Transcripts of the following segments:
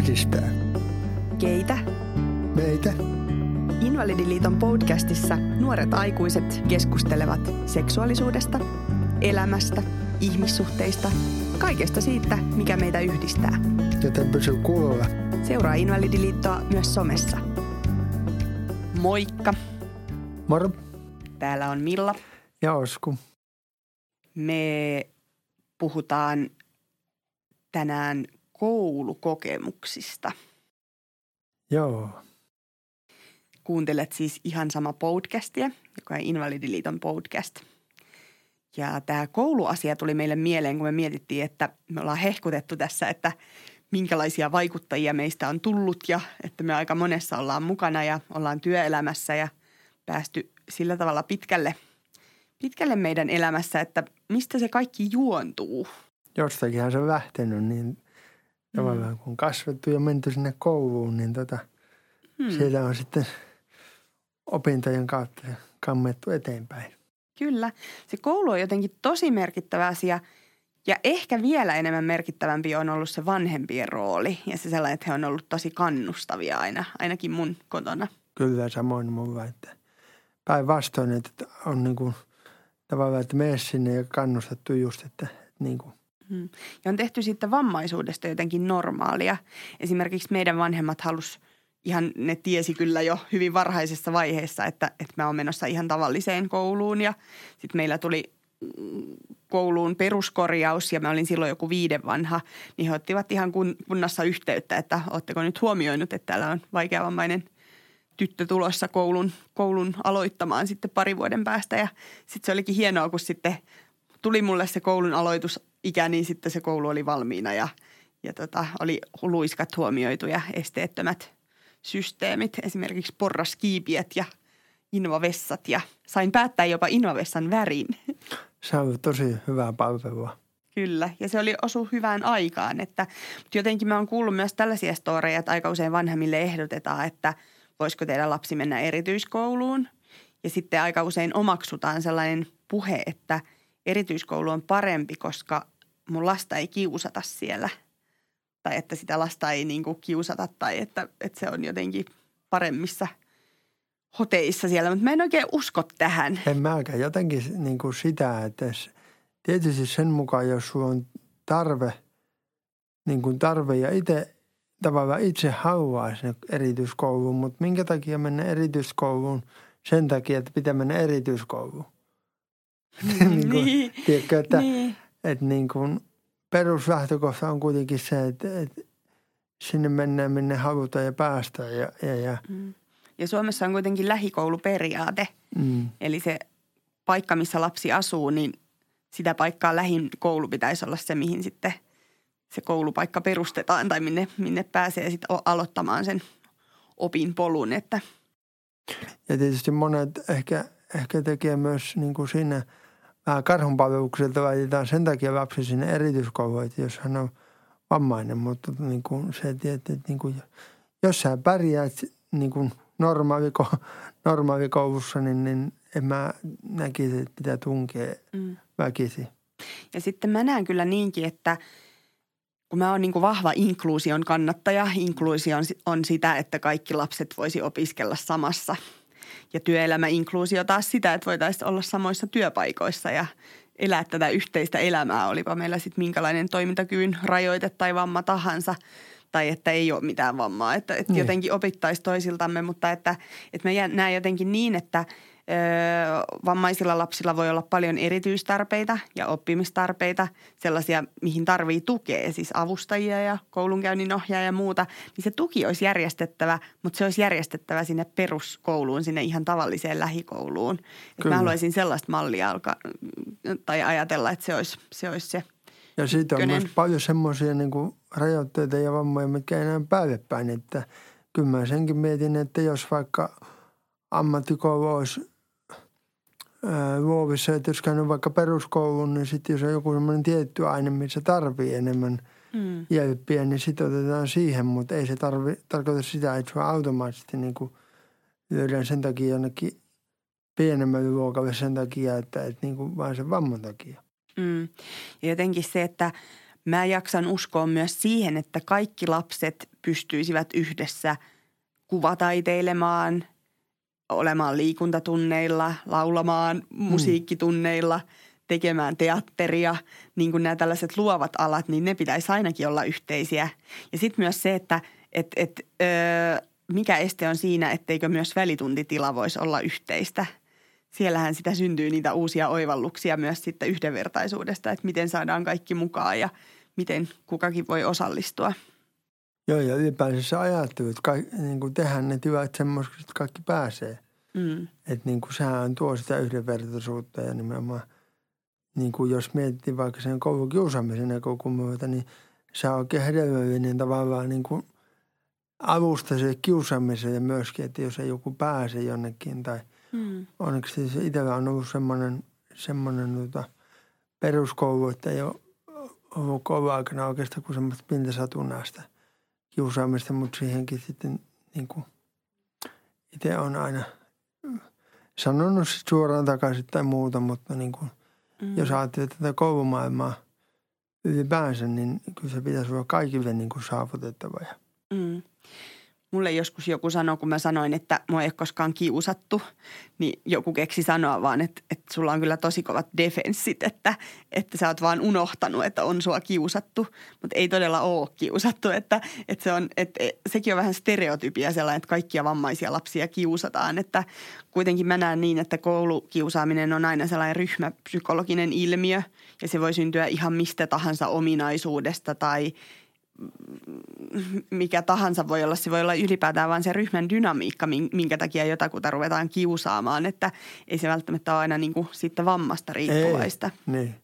yhdistää. Keitä? Meitä. Invalidiliiton podcastissa nuoret aikuiset keskustelevat seksuaalisuudesta, elämästä, ihmissuhteista, kaikesta siitä, mikä meitä yhdistää. Joten pysy kuulolla. Seuraa Invalidiliittoa myös somessa. Moikka! Moro. Täällä on Milla. Ja Osku. Me puhutaan tänään koulukokemuksista. Joo. Kuuntelet siis ihan sama podcastia, joka on Invalidiliiton podcast. Ja tämä kouluasia tuli meille mieleen, kun me mietittiin, että me ollaan hehkutettu tässä, että minkälaisia vaikuttajia meistä on tullut ja että me aika monessa ollaan mukana ja ollaan työelämässä ja päästy sillä tavalla pitkälle, pitkälle meidän elämässä, että mistä se kaikki juontuu. Jostakinhan se on lähtenyt, niin tavallaan kun on kasvettu ja menty sinne kouluun, niin tota, Hmm. siellä on sitten opintojen kautta kammettu eteenpäin. Kyllä. Se koulu on jotenkin tosi merkittävä asia ja ehkä vielä enemmän merkittävämpi on ollut se vanhempien rooli ja se sellainen, että he on ollut tosi kannustavia aina, ainakin mun kotona. Kyllä samoin mulla, että päinvastoin, että on niin kuin tavallaan, että mene sinne ja kannustettu just, että niin kuin, Mm. Ja on tehty siitä vammaisuudesta jotenkin normaalia. Esimerkiksi meidän vanhemmat halus ihan, ne tiesi kyllä jo hyvin varhaisessa vaiheessa, että, että mä oon menossa ihan tavalliseen kouluun. Ja sitten meillä tuli mm, kouluun peruskorjaus ja mä olin silloin joku viiden vanha, niin he ottivat ihan kun, kunnassa yhteyttä, että ootteko nyt huomioinut, että täällä on vaikeavammainen tyttö tulossa koulun, koulun aloittamaan sitten pari vuoden päästä. Ja sitten se olikin hienoa, kun sitten tuli mulle se koulun aloitusikä, niin sitten se koulu oli valmiina ja, ja tota, oli luiskat huomioitu ja esteettömät systeemit, esimerkiksi porraskiipiet ja invavessat ja sain päättää jopa invavessan värin. se on tosi hyvää palvelua. Kyllä, ja se oli osu hyvään aikaan. Että, mutta jotenkin mä oon kuullut myös tällaisia storeja, että aika usein vanhemmille ehdotetaan, että voisiko teidän lapsi mennä erityiskouluun. Ja sitten aika usein omaksutaan sellainen puhe, että erityiskoulu on parempi, koska mun lasta ei kiusata siellä. Tai että sitä lasta ei niin kuin kiusata tai että, että se on jotenkin paremmissa hoteissa siellä. Mutta mä en oikein usko tähän. En mäkään jotenkin niin kuin sitä, että tietysti sen mukaan, jos sulla on tarve, niin kuin tarve ja itse tavallaan itse haluaa sinne erityiskouluun, mutta minkä takia mennä erityiskouluun? Sen takia, että pitää mennä erityiskouluun. niin kuin, niin, tiedätkö, että, niin. Että niin kuin peruslähtökohta on kuitenkin se, että, että sinne mennään minne halutaan ja päästään ja, ja, ja Mm. Ja Suomessa on kuitenkin lähikouluperiaate. mm, Eli se paikka, missä lapsi asuu, niin sitä paikkaa lähin koulu pitäisi olla se, mihin sitten se koulupaikka perustetaan tai minne, minne pääsee sitten aloittamaan sen opinpolun. Että, Ja tietysti monet ehkä, ehkä tekee myös niin kuin siinä vähän karhunpalvelukselta laitetaan sen takia lapsi sinne erityiskouluun, että jos hän on vammainen, mutta niin kuin se, että, että niin kuin, jos sä pärjäät niin kuin normaaliko, normaalikoulussa, niin, niin en mä näkisi, että pitää tunkea mm. väkisi. Ja sitten mä näen kyllä niinkin, että kun mä oon niin kuin vahva inkluusion kannattaja, inkluusio on, on sitä, että kaikki lapset voisi opiskella samassa. Ja työelämäinkluusio taas sitä, että voitaisiin olla samoissa työpaikoissa ja elää tätä yhteistä elämää, olipa meillä sitten minkälainen toimintakyvyn rajoite tai vamma tahansa tai että ei ole mitään vammaa, että, että Niin. jotenkin opittaisi toisiltamme, mutta että, että mä näen jotenkin niin, että vammaisilla lapsilla voi olla paljon erityistarpeita ja oppimistarpeita, sellaisia, mihin tarvii tukea, siis avustajia ja koulunkäynninohjaaja ja muuta, niin se tuki olisi järjestettävä, mutta se olisi järjestettävä sinne peruskouluun, sinne ihan tavalliseen lähikouluun. Et mä haluaisin sellaista mallia alkaa, tai ajatella, että se olisi se, olisi se. Ja siitä on Ykkönen. myös paljon semmoisia niin rajoitteita ja vammoja, mitkä ei enää päällepäin. Että kyllä mä senkin mietin, että jos vaikka ammattikoulu olisi luovissa, että jos käynyt vaikka peruskoulun, niin sitten jos on joku semmoinen tietty aine, missä tarvii enemmän Mm. jälppiä, niin sitten otetaan siihen, mutta ei se tarvi, tarkoita sitä, että on automaattisesti niin kuin lyödään sen takia jonnekin pienemmälle luokalle sen takia, että, että niin kuin vaan sen vamman takia. Mm. Ja jotenkin se, että mä jaksan uskoa myös siihen, että kaikki lapset pystyisivät yhdessä kuvataiteilemaan, olemaan liikuntatunneilla, laulamaan musiikkitunneilla, tekemään teatteria, niin kuin nämä tällaiset luovat alat, niin ne pitäisi ainakin olla yhteisiä. Ja sitten myös se, että et, et, öö, mikä este on siinä, etteikö myös välituntitila voisi olla yhteistä. Siellähän sitä syntyy niitä uusia oivalluksia myös sitten yhdenvertaisuudesta, että miten saadaan kaikki mukaan ja miten kukakin voi osallistua. Joo, ja ylipäänsä se ajattelu, että kaikki, niin kuin tehdään ne työt semmoiseksi, että kaikki pääsee. Mm. Että niin kuin sehän tuo sitä yhdenvertaisuutta ja nimenomaan, niin kuin jos miettii vaikka sen koulukiusaamisen näkökulmalta, niin se on oikein hedelmällinen tavallaan niin kuin avusta se kiusaamiseen myöskin, että jos ei joku pääse jonnekin tai mm. onneksi se itsellä on ollut semmoinen, semmoinen tota, peruskoulu, että ei ole ollut kouluaikana oikeastaan kuin semmoista pintasatunnaista – kiusaamista, mutta siihenkin sitten niin kuin itse on aina sanonut sit suoraan takaisin tai muuta, mutta niin kuin, mm. jos ajattelee tätä koulumaailmaa ylipäänsä, niin kyllä se pitäisi olla kaikille niin kuin saavutettava. Mm mulle joskus joku sanoi, kun mä sanoin, että mua ei ole koskaan kiusattu, niin joku keksi sanoa vaan, että, että sulla on kyllä tosi kovat defenssit, että, että sä oot vaan unohtanut, että on sua kiusattu, mutta ei todella ole kiusattu. Että, että, se on, että sekin on vähän stereotypia sellainen, että kaikkia vammaisia lapsia kiusataan, että kuitenkin mä näen niin, että koulukiusaaminen on aina sellainen ryhmäpsykologinen ilmiö ja se voi syntyä ihan mistä tahansa ominaisuudesta tai – mikä tahansa voi olla. Se voi olla ylipäätään vain se ryhmän dynamiikka, minkä takia jotakuta ruvetaan kiusaamaan. Että ei se välttämättä ole aina niin kuin sitten vammasta riippuvaista. Ei, niin.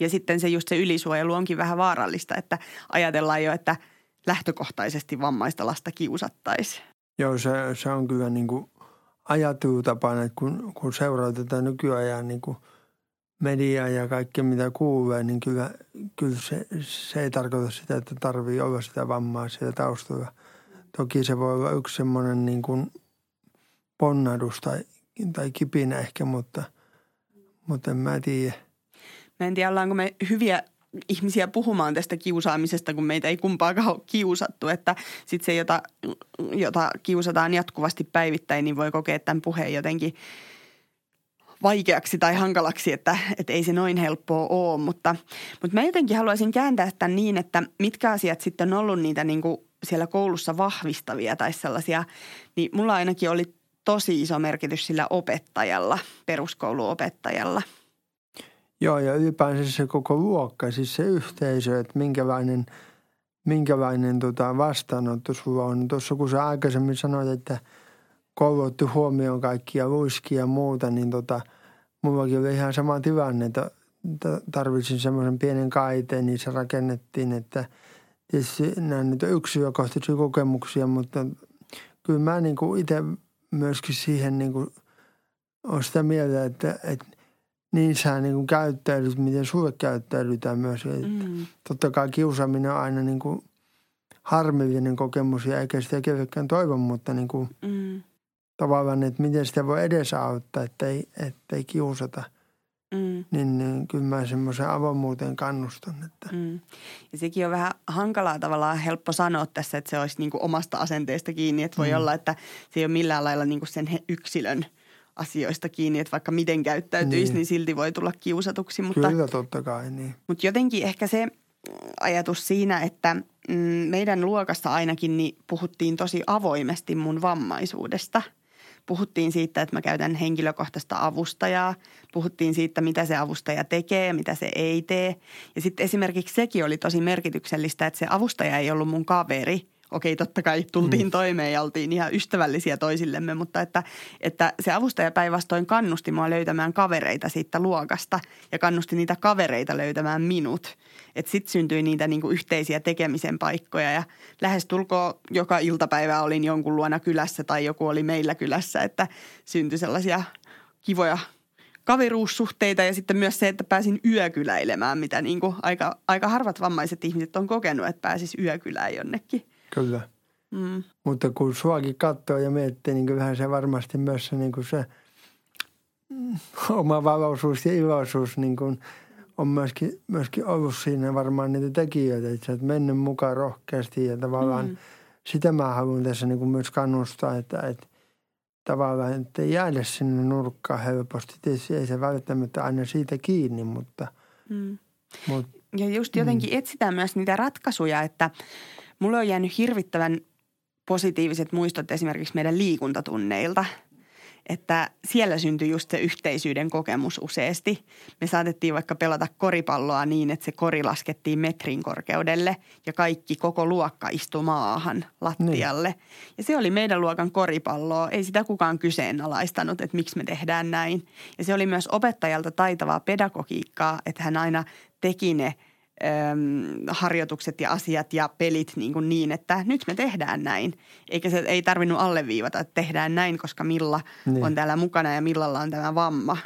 Ja sitten se just se ylisuojelu onkin vähän vaarallista, että ajatellaan jo, että lähtökohtaisesti vammaista lasta kiusattaisiin. Joo, se, se on kyllä niin kuin ajattelutapana, että kun, kun seuraa tätä nykyajan niin kuin – media ja kaikki mitä kuulee, niin kyllä, kyllä se, se ei tarkoita sitä, että tarvii olla sitä vammaa siellä taustalla. Toki se voi olla yksi semmoinen niin kuin ponnadus tai, tai kipinä ehkä, mutta, mutta en mä tiedä. Mä en tiedä, ollaanko me hyviä ihmisiä puhumaan tästä kiusaamisesta, kun meitä ei kumpaakaan ole kiusattu. Että sitten se, jota, jota kiusataan jatkuvasti päivittäin, niin voi kokea tämän puheen jotenkin – vaikeaksi tai hankalaksi, että, että ei se noin helppoa ole. Mutta, mutta mä jotenkin haluaisin kääntää tämän niin, että mitkä asiat sitten on ollut niitä niin kuin siellä koulussa vahvistavia tai sellaisia, niin mulla ainakin oli tosi iso merkitys sillä opettajalla, peruskouluopettajalla. Joo, ja ylipäänsä se koko luokka, siis se yhteisö, että minkälainen, minkälainen tota vastaanotto sulla on. Tuossa kun sä aikaisemmin sanoit, että – kouluttu huomioon kaikkia luiskia ja muuta, niin tota, mullakin oli ihan sama tilanne, että tarvitsin semmoisen pienen kaiteen, niin se rakennettiin, että tietysti nämä nyt on yksilökohtaisia kokemuksia, mutta kyllä mä niin kuin itse myöskin siihen niin kuin olen sitä mieltä, että, että niin sä niin kuin käyttäydyt, miten sulle käyttäydytään myös. Mm. Totta kai kiusaaminen on aina niin kuin harmillinen kokemus ja eikä sitä kellekään toivo, mutta niin kuin mm tavallaan, että miten sitä voi edesauttaa, ettei, ettei kiusata. Mm. Niin, niin kyllä mä semmoisen avoimuuteen kannustan. Että. Mm. Ja sekin on vähän hankalaa tavallaan helppo sanoa tässä, että se olisi niin kuin omasta asenteesta kiinni. Että voi mm. olla, että se ei ole millään lailla niin kuin sen yksilön asioista kiinni, että vaikka miten käyttäytyisi, niin, niin silti voi tulla kiusatuksi. Mutta, kyllä totta kai, niin. Mutta jotenkin ehkä se ajatus siinä, että mm, meidän luokassa ainakin niin puhuttiin tosi avoimesti mun vammaisuudesta – puhuttiin siitä, että mä käytän henkilökohtaista avustajaa. Puhuttiin siitä, mitä se avustaja tekee ja mitä se ei tee. Ja sitten esimerkiksi sekin oli tosi merkityksellistä, että se avustaja ei ollut mun kaveri – okei, totta kai tultiin mm. toimeen ja oltiin ihan ystävällisiä toisillemme, mutta että, että se avustaja päinvastoin kannusti mua löytämään kavereita siitä luokasta ja kannusti niitä kavereita löytämään minut. Että sitten syntyi niitä niinku yhteisiä tekemisen paikkoja ja lähestulkoon joka iltapäivä olin jonkun luona kylässä tai joku oli meillä kylässä, että syntyi sellaisia kivoja kaveruussuhteita ja sitten myös se, että pääsin yökyläilemään, mitä niin kuin aika, aika harvat vammaiset ihmiset on kokenut, että pääsis yökylään jonnekin – Kyllä. Mm. Mutta kun suakin katsoo ja miettii, niin kyllähän se varmasti myös se, niin kuin se mm, oma valoisuus ja iloisuus niin kuin on myöskin, myöskin ollut siinä varmaan niitä tekijöitä, että sä oot mennyt mukaan rohkeasti ja tavallaan mm. sitä mä haluan tässä niin kuin myös kannustaa, että, että tavallaan, että ei jäädä sinne nurkkaan helposti. Tietysti ei se välttämättä aina siitä kiinni, mutta... Mm. mutta ja just jotenkin mm. etsitään myös niitä ratkaisuja, että mulle on jäänyt hirvittävän positiiviset muistot esimerkiksi meidän liikuntatunneilta – että siellä syntyi just se yhteisyyden kokemus useasti. Me saatettiin vaikka pelata koripalloa niin, että se kori laskettiin metrin korkeudelle ja kaikki koko luokka istui maahan lattialle. Niin. Ja se oli meidän luokan koripalloa. Ei sitä kukaan kyseenalaistanut, että miksi me tehdään näin. Ja se oli myös opettajalta taitavaa pedagogiikkaa, että hän aina teki ne – harjoitukset ja asiat ja pelit niin, kuin niin, että nyt me tehdään näin. Eikä se ei tarvinnut alleviivata, että tehdään näin, koska Milla niin. on täällä mukana ja Millalla on tämä vamma.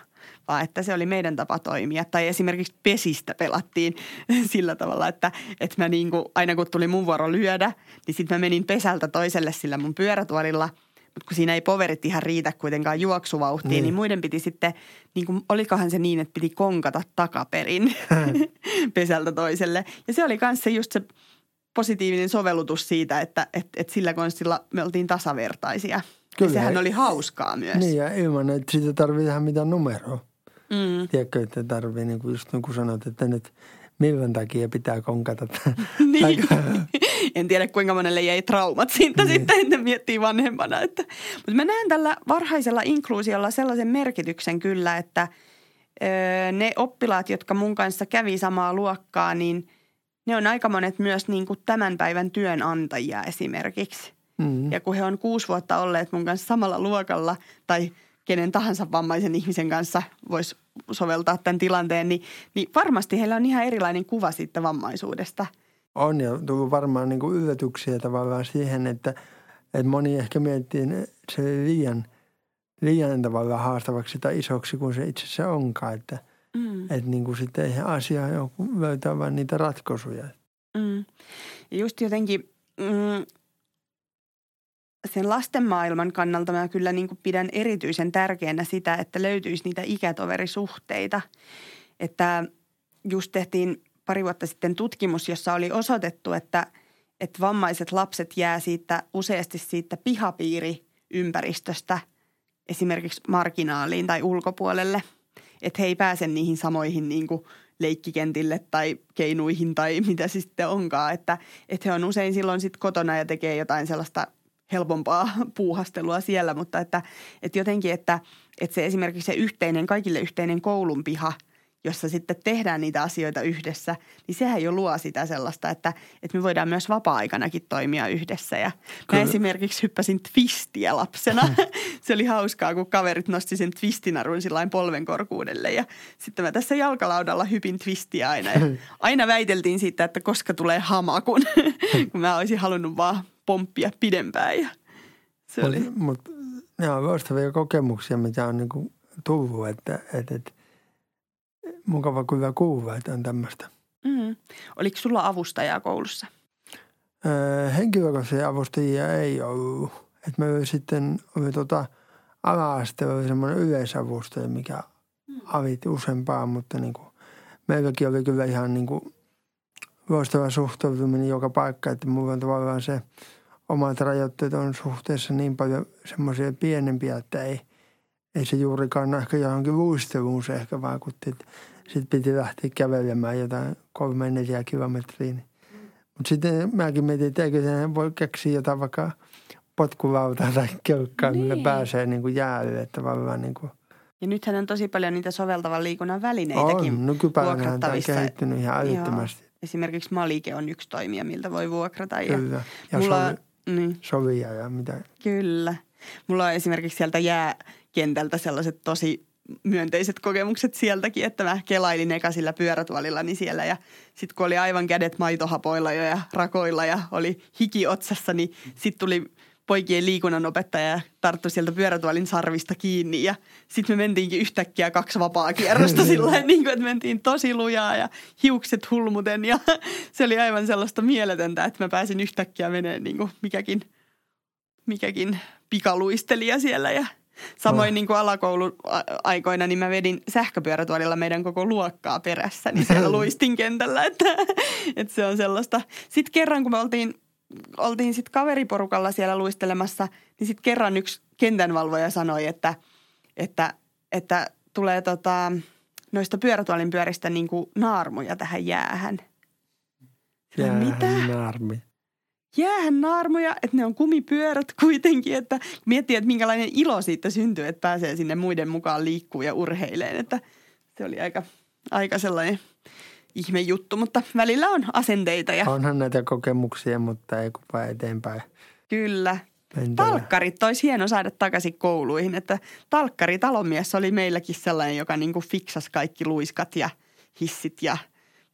Vaan että se oli meidän tapa toimia. Tai esimerkiksi pesistä pelattiin sillä tavalla, että, että mä niin kuin, aina kun tuli mun vuoro lyödä, niin sitten mä menin pesältä toiselle sillä mun pyörätuolilla – mutta kun siinä ei poverit ihan riitä kuitenkaan juoksuvauhtiin, niin, niin muiden piti sitten, niin kuin, olikohan se niin, että piti konkata takaperin pesältä toiselle. Ja se oli myös se just se positiivinen sovellutus siitä, että et, et sillä konstilla me oltiin tasavertaisia. Kyllä. Ja sehän oli hauskaa myös. Niin ja ilman, että siitä tarvii tehdä mitään numeroa. Mm. Tiedätkö, että tarvii, niin kuin just niin kuin sanot, että nyt – milloin takia pitää konkata. niin. en tiedä kuinka monelle jäi traumat siitä niin. sitten, että miettii vanhempana. Että. Mutta mä näen tällä varhaisella inkluusiolla sellaisen merkityksen kyllä, että ne oppilaat, jotka mun kanssa kävi samaa luokkaa, niin ne on aika monet myös niin kuin tämän päivän työnantajia esimerkiksi. Mm. Ja kun he on kuusi vuotta olleet mun kanssa samalla luokalla tai – kenen tahansa vammaisen ihmisen kanssa voisi soveltaa tämän tilanteen, niin, niin varmasti heillä on ihan erilainen kuva siitä vammaisuudesta. On ja tullut varmaan niin kuin yllätyksiä tavallaan siihen, että, että moni ehkä miettii, että se liian, liian tavallaan haastavaksi tai isoksi kuin se itse asiassa onkaan. Että, mm. että niin kuin sitten ei asia joku löytää vain niitä ratkaisuja. Mm. Ja just jotenkin mm, sen lasten maailman kannalta mä kyllä niin kuin pidän erityisen tärkeänä sitä, että löytyisi niitä ikätoverisuhteita. Että just tehtiin pari vuotta sitten tutkimus, jossa oli osoitettu, että, että vammaiset lapset jää siitä useasti siitä pihapiiriympäristöstä esimerkiksi marginaaliin tai ulkopuolelle. Että he ei pääse niihin samoihin niin kuin leikkikentille tai keinuihin tai mitä sitten onkaan. Että, että he on usein silloin sitten kotona ja tekee jotain sellaista – helpompaa puuhastelua siellä, mutta että, että jotenkin, että, että se esimerkiksi se yhteinen, kaikille yhteinen koulunpiha, jossa sitten tehdään niitä asioita yhdessä, niin sehän jo luo sitä sellaista, että, että me voidaan myös vapaa-aikanakin toimia yhdessä. Ja mä esimerkiksi hyppäsin twistiä lapsena. se oli hauskaa, kun kaverit nosti sen twistinarun sillain polvenkorkuudelle ja sitten mä tässä jalkalaudalla hypin twistiä aina. Ja aina väiteltiin siitä, että koska tulee hama, kun, kun mä olisin halunnut vaan pomppia pidempään. Ja se oli. Mutta ne on loistavia kokemuksia, mitä on niinku tullut, että, että, että mukava kyllä kuulla, että on tämmöistä. Mm. Oliko sulla avustajaa koulussa? Öö, henkilökohtaisia avustajia ei ollut. Et me sitten oli tota, ala-aste oli semmoinen yleisavustaja, mikä mm. avitti useampaa, mutta niin kuin, meilläkin oli kyllä ihan niin kuin loistava suhtautuminen joka paikka, että mulla on tavallaan se omat rajoitteet on suhteessa niin paljon semmoisia pienempiä, että ei, ei se juurikaan ehkä johonkin luisteluun se ehkä vaikutti. Sitten piti lähteä kävelemään jotain kolme neljä kilometriä. Mutta sitten mäkin mietin, että eikö se voi keksiä jotain vaikka potkulautaa tai kelkkaa, niin. millä pääsee niin kuin jäälle. Tavallaan niin kuin ja nythän on tosi paljon niitä soveltavan liikunnan välineitäkin On, nykypäivänä on kehittynyt ihan älyttömästi. Esimerkiksi Malike on yksi toimija, miltä voi vuokrata. Kyllä, ja, ja mulla, sovi, niin. sovia ja mitä. Kyllä. Mulla on esimerkiksi sieltä jääkentältä sellaiset tosi myönteiset kokemukset sieltäkin, että mä kelailin eka sillä pyörätuolillani niin siellä. Ja sitten kun oli aivan kädet maitohapoilla jo ja rakoilla ja oli hiki otsassa, niin sitten tuli poikien liikunnanopettaja tarttui sieltä pyörätuolin sarvista kiinni. Ja sitten me mentiinkin yhtäkkiä kaksi vapaa kierrosta sillä niin kuin, että mentiin tosi lujaa ja hiukset hulmuten. Ja se oli aivan sellaista mieletöntä, että mä pääsin yhtäkkiä menemään niin kuin mikäkin, mikäkin pikaluistelija siellä ja Samoin Oh. niin kuin alakouluaikoina, niin mä vedin sähköpyörätuolilla meidän koko luokkaa perässä, niin siellä luistin kentällä, että, että se on sellaista. Sitten kerran, kun me oltiin, oltiin sit kaveriporukalla siellä luistelemassa, niin sitten kerran yksi kentänvalvoja sanoi, että, että, että tulee tota, noista pyörätuolin pyöristä niin kuin naarmuja tähän jäähän. Sillä mitä? Naarmi. Jäähän naarmuja, että ne on kumipyörät kuitenkin, että miettii, että minkälainen ilo siitä syntyy, että pääsee sinne muiden mukaan liikkuu ja urheileen, että se oli aika, aika sellainen ihme juttu, mutta välillä on asenteita ja Onhan näitä kokemuksia, mutta ei vaan eteenpäin. kyllä. Mentävä. Talkkarit olisi hieno saada takaisin kouluihin, että talkkari talonmies oli meilläkin sellainen, joka niin kuin fiksasi kaikki luiskat ja hissit ja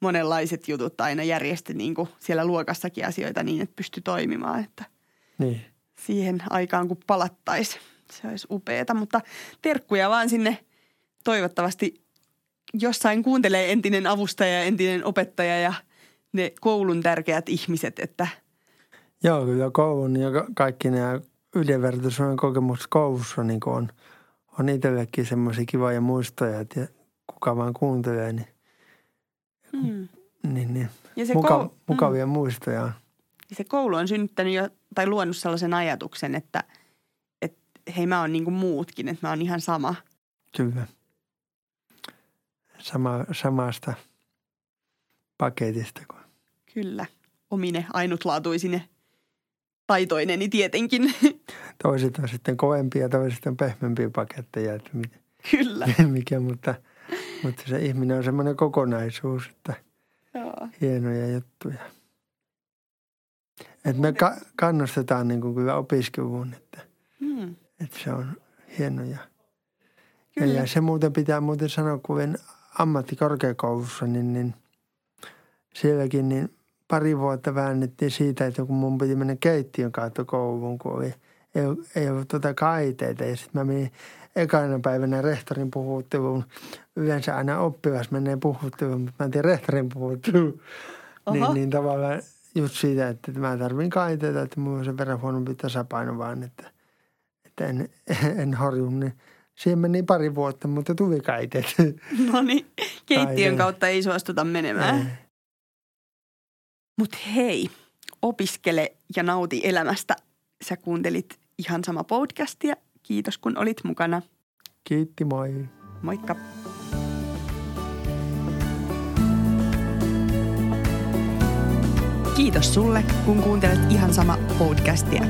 monenlaiset jutut aina järjesti niin kuin siellä luokassakin asioita niin, että pystyi toimimaan, että Niin. siihen aikaan, kun palattaisiin. Se olisi upeeta, mutta terkkuja vaan sinne toivottavasti jossain kuuntelee entinen avustaja ja entinen opettaja ja ne koulun tärkeät ihmiset, että Joo, kyllä koulun ja ka- kaikki nämä yhdenvertaisuuden kokemukset koulussa niin on, on itsellekin semmoisia kivoja muistoja, että kuka vaan kuuntelee, niin, mm. niin, niin ja se, muka, koulu, mukavia muistoja on. mm, se koulu on synnyttänyt jo, tai luonut sellaisen ajatuksen, että, että hei mä oon niin kuin muutkin, että mä oon ihan sama. Kyllä. Sama, samasta paketista kuin Kyllä, omine ainutlaatuisine taitoineni tietenkin. toiset on sitten kovempia, toiset on pehmeämpiä paketteja, että mit- Kyllä. mikä, mutta, mutta se ihminen on semmoinen kokonaisuus, että Joo. hienoja juttuja. Että me ka- kannustetaan niin kuin kyllä opiskeluun, että, Mm. että se on hienoja. Ja, Kyllä. ja se muuten pitää muuten sanoa, kun en ammattikorkeakoulussa, niin, niin sielläkin niin pari vuotta väännettiin siitä, että kun mun piti mennä keittiön kautta kouluun, kun oli, ei, ei ollut tuota kaiteita. Ja sitten mä menin ekana päivänä rehtorin puhutteluun. Yleensä aina oppilas menee puhutteluun, mutta mä en tiedä rehtorin puhutteluun. Niin, niin tavallaan just siitä, että mä tarvin kaiteita, että mulla on sen verran huonompi tasapaino vaan, että, että en, en horju. Niin siihen meni pari vuotta, mutta tuli kaiteet. No niin, keittiön kautta ei suostuta menemään. Ei. Mutta hei, opiskele ja nauti elämästä. Sä kuuntelit ihan sama podcastia. Kiitos kun olit mukana. Kiitti, moi. Moikka. Kiitos sulle, kun kuuntelet ihan sama podcastia.